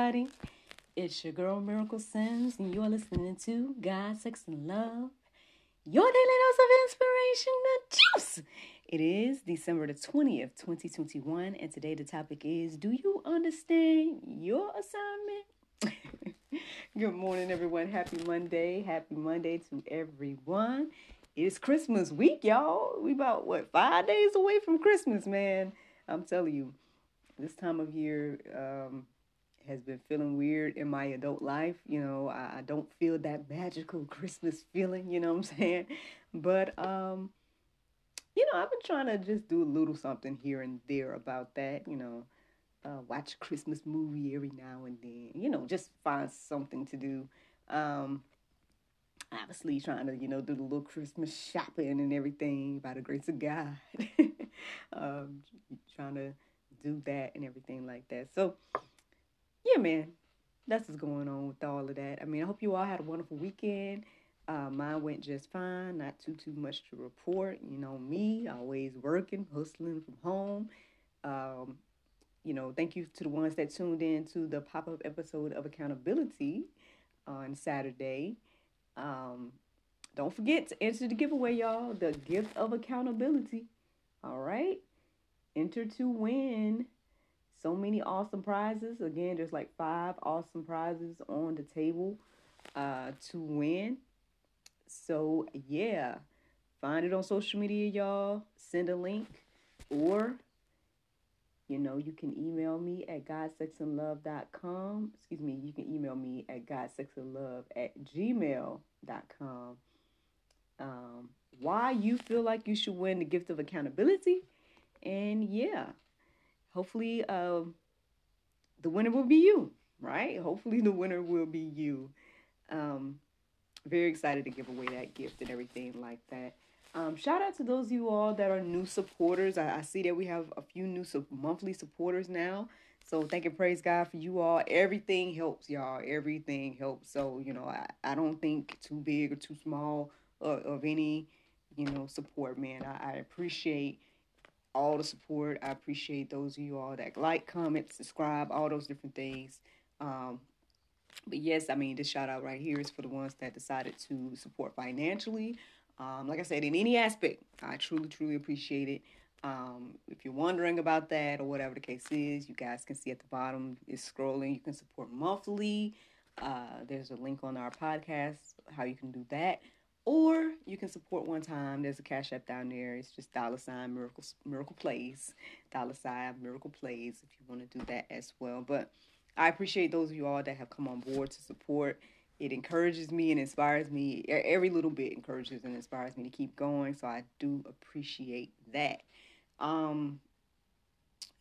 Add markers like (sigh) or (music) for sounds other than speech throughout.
Everybody. It's your girl Miracle Sims, and you're listening to God, Sex, and Love, your daily dose of inspiration, the juice. It is December the 20th, 2021, and today the topic is Do you understand your assignment? (laughs) Good morning, everyone. Happy Monday. Happy Monday to everyone. It's Christmas week, y'all. We about, what, five days away from Christmas, man. I'm telling you this time of year um, has been feeling weird in my adult life. You know, I, I, don't feel that magical (laughs) Christmas feeling, you know what I'm saying? But, um, you know, I've been trying to just do a little something here and there about that, you know, uh, watch a Christmas movie every now and then, you know, just find something to do. Um, obviously trying to, you know, do the little Christmas shopping and everything by the grace of God. (laughs) um, trying to do that and everything like that. So, yeah, man, that's what's going on with all of that. I mean, I hope you all had a wonderful weekend. Uh, mine went just fine. Not too too much to report. You know me, always working, hustling from home. Um, you know, thank you to the ones that tuned in to the pop up episode of Accountability on Saturday. Um, don't forget to enter the giveaway, y'all. The gift of accountability. All right enter to win so many awesome prizes. Again, there's like five awesome prizes on the table uh, to win. So, yeah, find it on social media, y'all. Send a link, or you know, you can email me at godsexandlove.com. Excuse me, you can email me at godsexandlove at gmail.com. Um, why you feel like you should win the gift of accountability and yeah, hopefully uh, the winner will be you, right? Hopefully the winner will be you. Um, very excited to give away that gift and everything like that. Um, shout out to those of you all that are new supporters. I, I see that we have a few new su- monthly supporters now. So thank and praise God for you all. Everything helps, y'all. Everything helps. So, you know, I, I don't think too big or too small of, of any, you know, support, man. I, I appreciate all the support. I appreciate those of you all that like, comment, subscribe, all those different things. Um, but yes, I mean, this shout out right here is for the ones that decided to support financially. Um, like I said, in any aspect, I truly, truly appreciate it. Um, if you're wondering about that or whatever the case is, you guys can see at the bottom is scrolling. You can support monthly. Uh, there's a link on our podcast how you can do that. Or you can support one time. There's a cash app down there. It's just dollar sign miracle miracle plays. Dollar sign miracle plays if you want to do that as well. But I appreciate those of you all that have come on board to support. It encourages me and inspires me. Every little bit encourages and inspires me to keep going. So I do appreciate that. Um,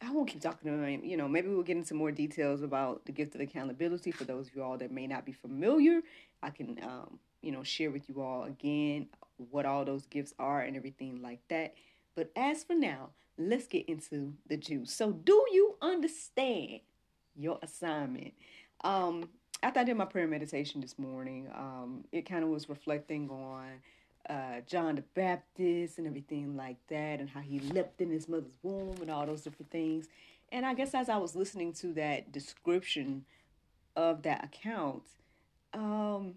I won't keep talking to him. You know, maybe we'll get into more details about the gift of accountability for those of you all that may not be familiar. I can um, you know, share with you all again what all those gifts are and everything like that. But as for now, let's get into the juice. So, do you understand your assignment? Um, after I did my prayer meditation this morning, um, it kind of was reflecting on uh, John the Baptist and everything like that, and how he leapt in his mother's womb and all those different things. And I guess as I was listening to that description of that account, um,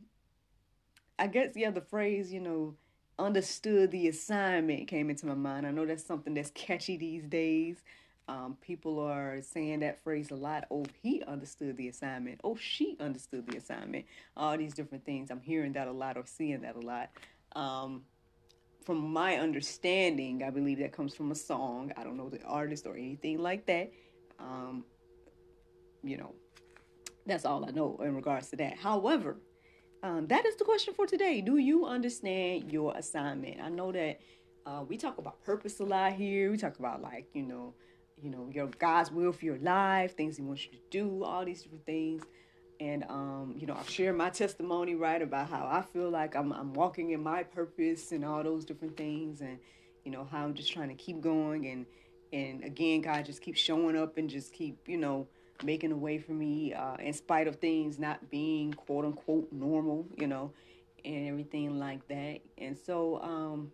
I guess yeah, the phrase you know understood the assignment came into my mind. I know that's something that's catchy these days. Um, people are saying that phrase a lot. Oh, he understood the assignment. Oh, she understood the assignment. All these different things. I'm hearing that a lot or seeing that a lot. Um, from my understanding, I believe that comes from a song. I don't know the artist or anything like that. Um, you know, that's all I know in regards to that. However, um, that is the question for today. Do you understand your assignment? I know that uh, we talk about purpose a lot here. We talk about like you know, you know, your God's will for your life, things He wants you to do, all these different things. And um, you know, I've shared my testimony right about how I feel like I'm I'm walking in my purpose and all those different things, and you know how I'm just trying to keep going and and again, God just keeps showing up and just keep you know making a way for me uh, in spite of things not being quote unquote normal, you know, and everything like that. And so, um,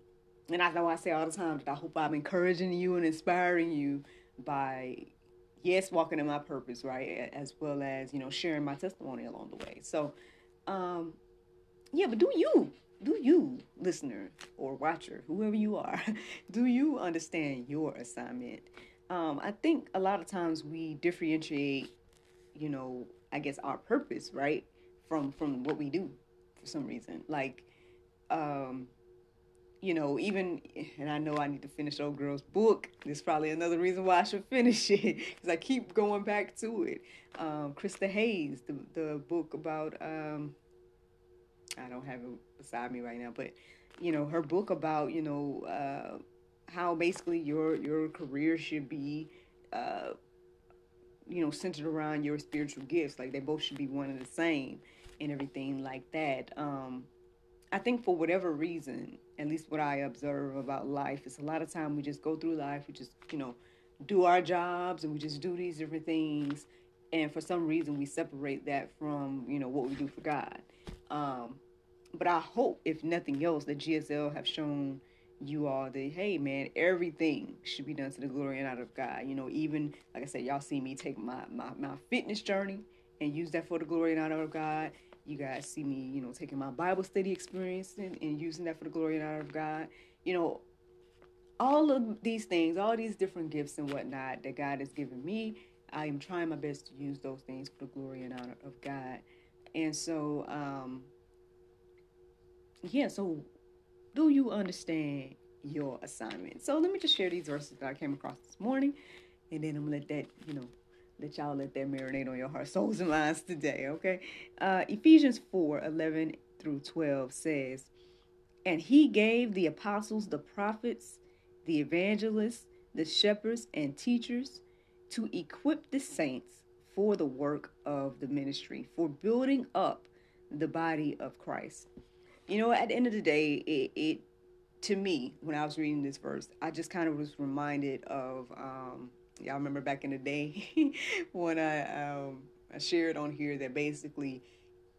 and I know I say all the time that I hope I'm encouraging you and inspiring you by, yes, walking in my purpose, right, as well as you know sharing my testimony along the way. So, um, yeah, but do you? Do you, listener or watcher, whoever you are, (laughs) do you understand your assignment? Um, I think a lot of times we differentiate, you know, I guess our purpose, right, from from what we do for some reason. Like, um, you know, even and I know I need to finish old girl's book. There's probably another reason why I should (laughs) finish it because I keep going back to it. Um, Krista Hayes, the the book about um, I don't have it beside me right now, but you know, her book about you know. Uh, how basically your your career should be uh you know centered around your spiritual gifts. Like they both should be one and the same and everything like that. Um i think for whatever reason at least what i observe about life is a lot of time we just go through life we just you know do our jobs and we just do these different things. And for some reason we separate that from you know what we do for god. Um but i hope if nothing else that gsl have shown you all that hey man everything should be done to the glory and out of god. You know even like i said y'all see me take my my, my fitness journey and use that for the glory and honor of god. You guys see me you know taking my bible study experience and, and using that for the glory and honor of god. You know all of these things all these different gifts and whatnot that god has given me i am trying my best to use those things for the glory and honor of god. And so um yeah so do you understand your assignment? So let me just share these verses that I came across this morning, and then I'm gonna let that, you know, let y'all let that marinate on your heart, (laughs) souls, and minds today, okay? Uh, Ephesians 4 11 through 12 says, And he gave the apostles, the prophets, the evangelists, the shepherds, and teachers to equip the saints for the work of the ministry, for building up the body of Christ you know, at the end of the day, it, it to me when I was reading this verse, I just kind of was reminded of um, y'all remember back in the day (laughs) when I um, I shared on here that basically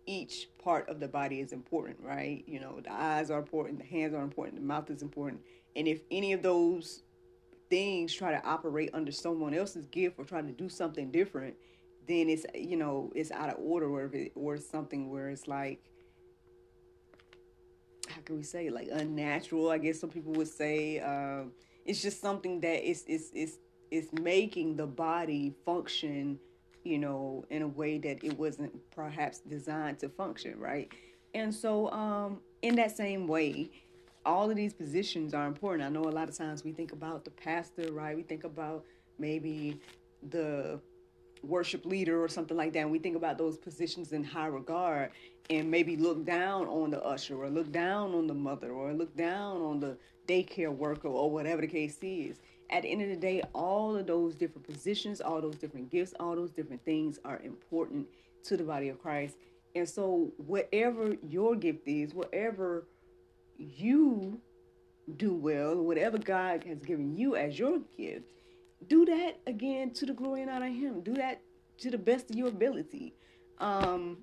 each part of the body is important, right? You know, the eyes are important, the hands are important, the mouth is important, and if any of those things try to operate under someone else's gift or try to do something different, then it's you know it's out of order or if it, or something where it's like how can we say like unnatural i guess some people would say um, it's just something that is is is is making the body function you know in a way that it wasn't perhaps designed to function right? And so um in that same way all of these positions are important. I know a lot of times we think about the pastor right? We think about maybe the worship leader or something like that. And we think about those positions in high regard and maybe look down on the usher or look down on the mother or look down on the daycare worker or whatever the case is. At the end of the day all of those different positions all those different gifts all those different things are important to the body of christ. And so whatever your gift is whatever you do well whatever god has given you as your gift do that again to the glory and honor of him. Do that to the best of your ability. Um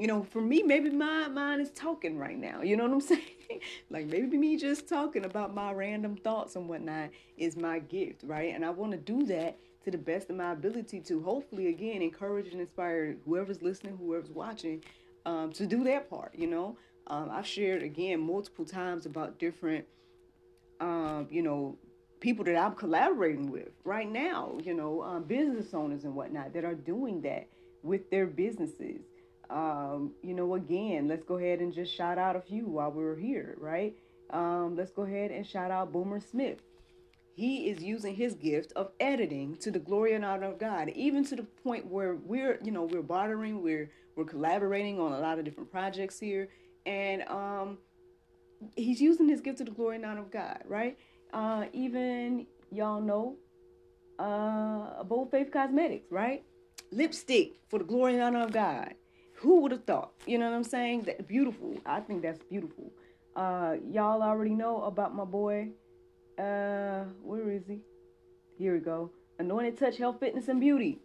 you know, for me, maybe my mind is talking right now. You know what I'm (laughs) saying? like maybe me just talking about my random thoughts and whatnot is my gift, right? And I want to do that to the best of my ability to hopefully again encourage and inspire whoever's listening, whoever's watching, um, to do their part. You know, um, I've shared again multiple times about different, um, you know, people that I'm collaborating with right now. You know, um, business owners and whatnot that are doing that with their businesses. Um, you know, again, let's go ahead and just shout out a few while we're here, right? Um, let's go ahead and shout out Boomer Smith. He is using his gift of editing to the glory and honor of God, even to the point where we're, you know, we're bartering, we're we're collaborating on a lot of different projects here, and um, he's using his gift to the glory and honor of God, right? Uh, even y'all know, uh, Bold Faith Cosmetics, right? Lipstick for the glory and honor of God. Who would have thought? You know what I'm saying? That beautiful. I think that's beautiful. Uh, y'all already know about my boy. Uh, where is he? Here we go. Anointed Touch Health, Fitness, and Beauty.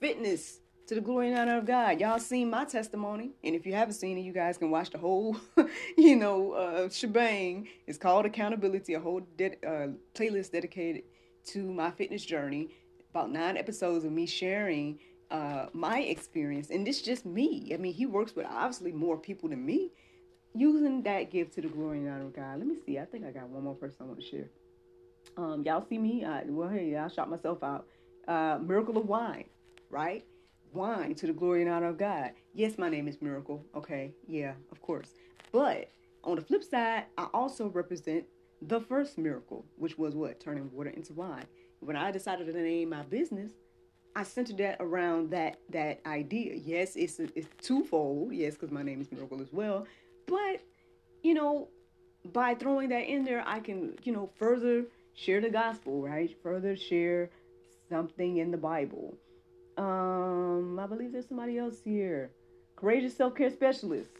Fitness to the glory and honor of God. Y'all seen my testimony, and if you haven't seen it, you guys can watch the whole, (laughs) you know, uh, shebang. It's called Accountability, a whole de- uh, playlist dedicated to my fitness journey. About nine episodes of me sharing uh, my experience, and this just me. I mean, he works with obviously more people than me. Using that gift to the glory and honor of God. Let me see. I think I got one more person I want to share. Um, y'all see me? I, well, hey, I shot myself out. Uh, Miracle of Wine, right? Wine to the glory and honor of God. Yes, my name is Miracle. Okay, yeah, of course. But on the flip side, I also represent the first miracle, which was what? Turning water into wine. When I decided to name my business, I centered that around that that idea. Yes, it's it's twofold. Yes, because my name is Miracle as well. But you know, by throwing that in there, I can you know further share the gospel, right? Further share something in the Bible. Um, I believe there's somebody else here. Courageous self care specialist.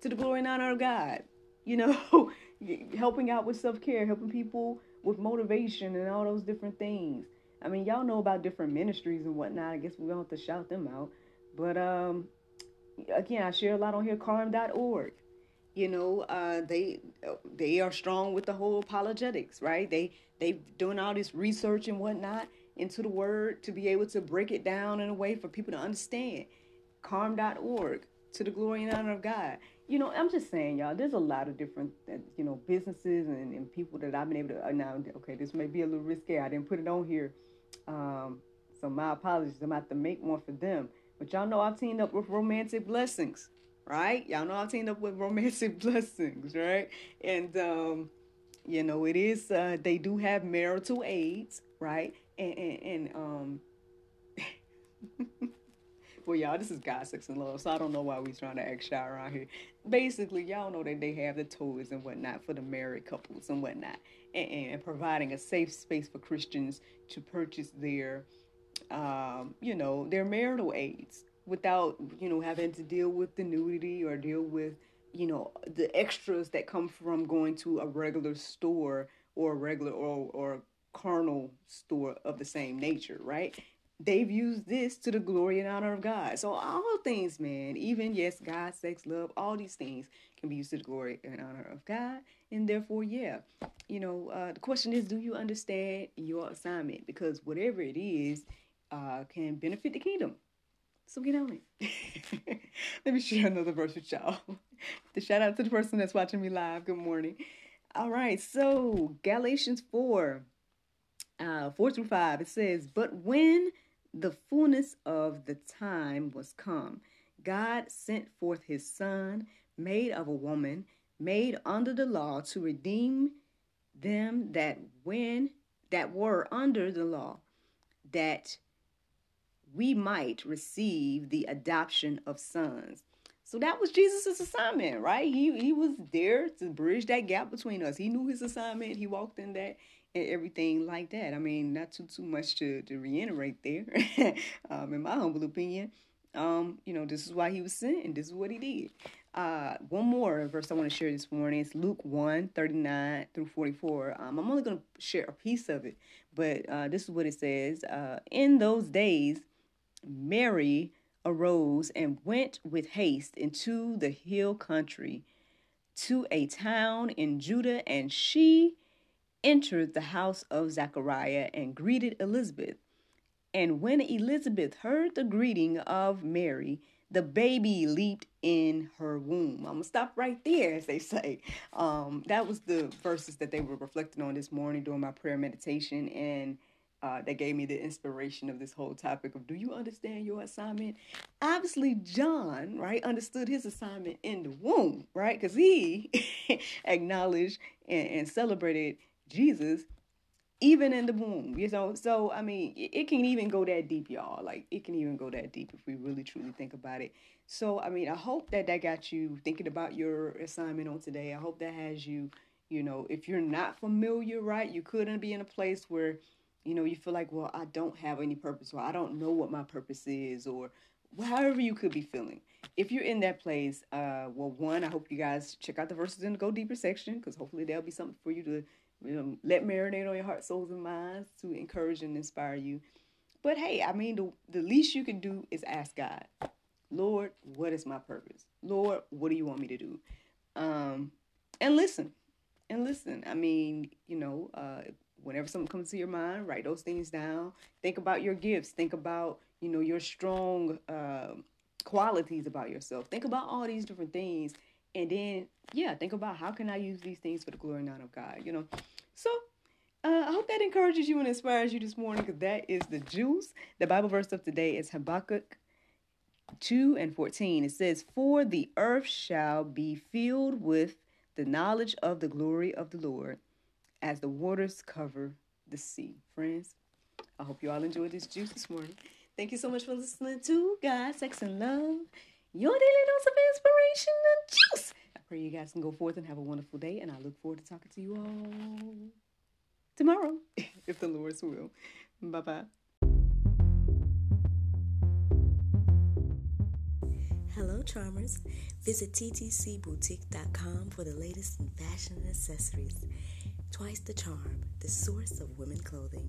To the glory and honor of God. You know, (laughs) helping out with self care, helping people with motivation and all those different things. I mean, y'all know about different ministries and whatnot. I guess we don't have to shout them out. But um, again, I share a lot on here. Carm.org. You know, uh, they they are strong with the whole apologetics, right? They they doing all this research and whatnot into the word to be able to break it down in a way for people to understand. Carm.org to the glory and honor of God. You know, I'm just saying, y'all, there's a lot of different, uh, you know, businesses and, and people that I've been able to, uh, now, okay, this may be a little risky. I didn't put it on here um, so my apologies. I'm about to make one for them. But y'all know I've teamed up with Romantic Blessings, right? Y'all know I've teamed up with Romantic (laughs) Blessings, right? And um, you know it is. Uh, they do have marital aids, right? And and, and um. (laughs) well, y'all, this is God, Sex, and Love, so I don't know why we trying to act shy around here. Basically, y'all know that they have the toys and whatnot for the married couples and whatnot and, and providing a safe space for Christians to purchase their, um, you know, their marital aids without, you know, having to deal with the nudity or deal with, you know, the extras that come from going to a regular store or a regular or, or carnal store of the same nature, right? They've used this to the glory and honor of God. So all things, man, even yes, God, sex, love, all these things can be used to the glory and honor of God. And therefore, yeah, you know, uh, the question is, do you understand your assignment? Because whatever it is, uh, can benefit the kingdom. So get on it. (laughs) Let me share another verse with y'all. (laughs) the shout out to the person that's watching me live. Good morning. All right, so Galatians 4, uh, 4 through 5, it says, But when the fullness of the time was come, God sent forth his son, made of a woman, made under the law, to redeem them that when that were under the law, that we might receive the adoption of sons. So that was Jesus' assignment, right? He he was there to bridge that gap between us. He knew his assignment. He walked in that and everything like that. I mean, not too too much to to reiterate there. (laughs) um, in my humble opinion, um, you know, this is why he was sent, and this is what he did. Uh, one more verse I want to share this morning is Luke 1 39 through 44. Um, I'm only going to share a piece of it, but uh, this is what it says. Uh, in those days, Mary arose and went with haste into the hill country to a town in Judah, and she entered the house of Zachariah and greeted Elizabeth. And when Elizabeth heard the greeting of Mary, the baby leaped in her womb. I'm gonna stop right there, as they say. Um, that was the verses that they were reflecting on this morning during my prayer meditation, and uh, that gave me the inspiration of this whole topic of do you understand your assignment? Obviously, John, right, understood his assignment in the womb, right, because he (laughs) acknowledged and, and celebrated Jesus even in the womb, you know. So I mean, it can even go that deep, y'all. Like it can even go that deep if we really truly think about it. So I mean, I hope that that got you thinking about your assignment on today. I hope that has you, you know, if you're not familiar, right, you couldn't be in a place where, you know, you feel like, well, I don't have any purpose, or I don't know what my purpose is, or however you could be feeling. If you're in that place, uh, well, one, I hope you guys check out the verses in the Go Deeper section because hopefully there'll be something for you to know, let marinate on your heart, souls, and minds to encourage and inspire you. But hey, I mean, the, the least you can do is ask God, Lord, what is my purpose? Lord, what do you want me to do? Um, and listen, and listen. I mean, you know, uh, whenever something comes to your mind, write those things down. Think about your gifts. Think about, you know, your strong uh, qualities about yourself. Think about all these different things. And then, yeah, think about how can I use these things for the glory and honor of God, you know? So uh, I hope that encourages you and inspires you this morning because that is the juice. The Bible verse of today is Habakkuk 2 and 14. It says, For the earth shall be filled with the knowledge of the glory of the Lord as the waters cover the sea. Friends, I hope you all enjoyed this juice this morning. Thank you so much for listening to God, Sex, and Love, your daily dose of inspiration and juice I pray you guys can go forth and have a wonderful day. And I look forward to talking to you all tomorrow, (laughs) if the Lord's will. Bye bye. Hello, charmers. Visit ttcboutique.com for the latest in fashion and accessories. Twice the charm, the source of women clothing.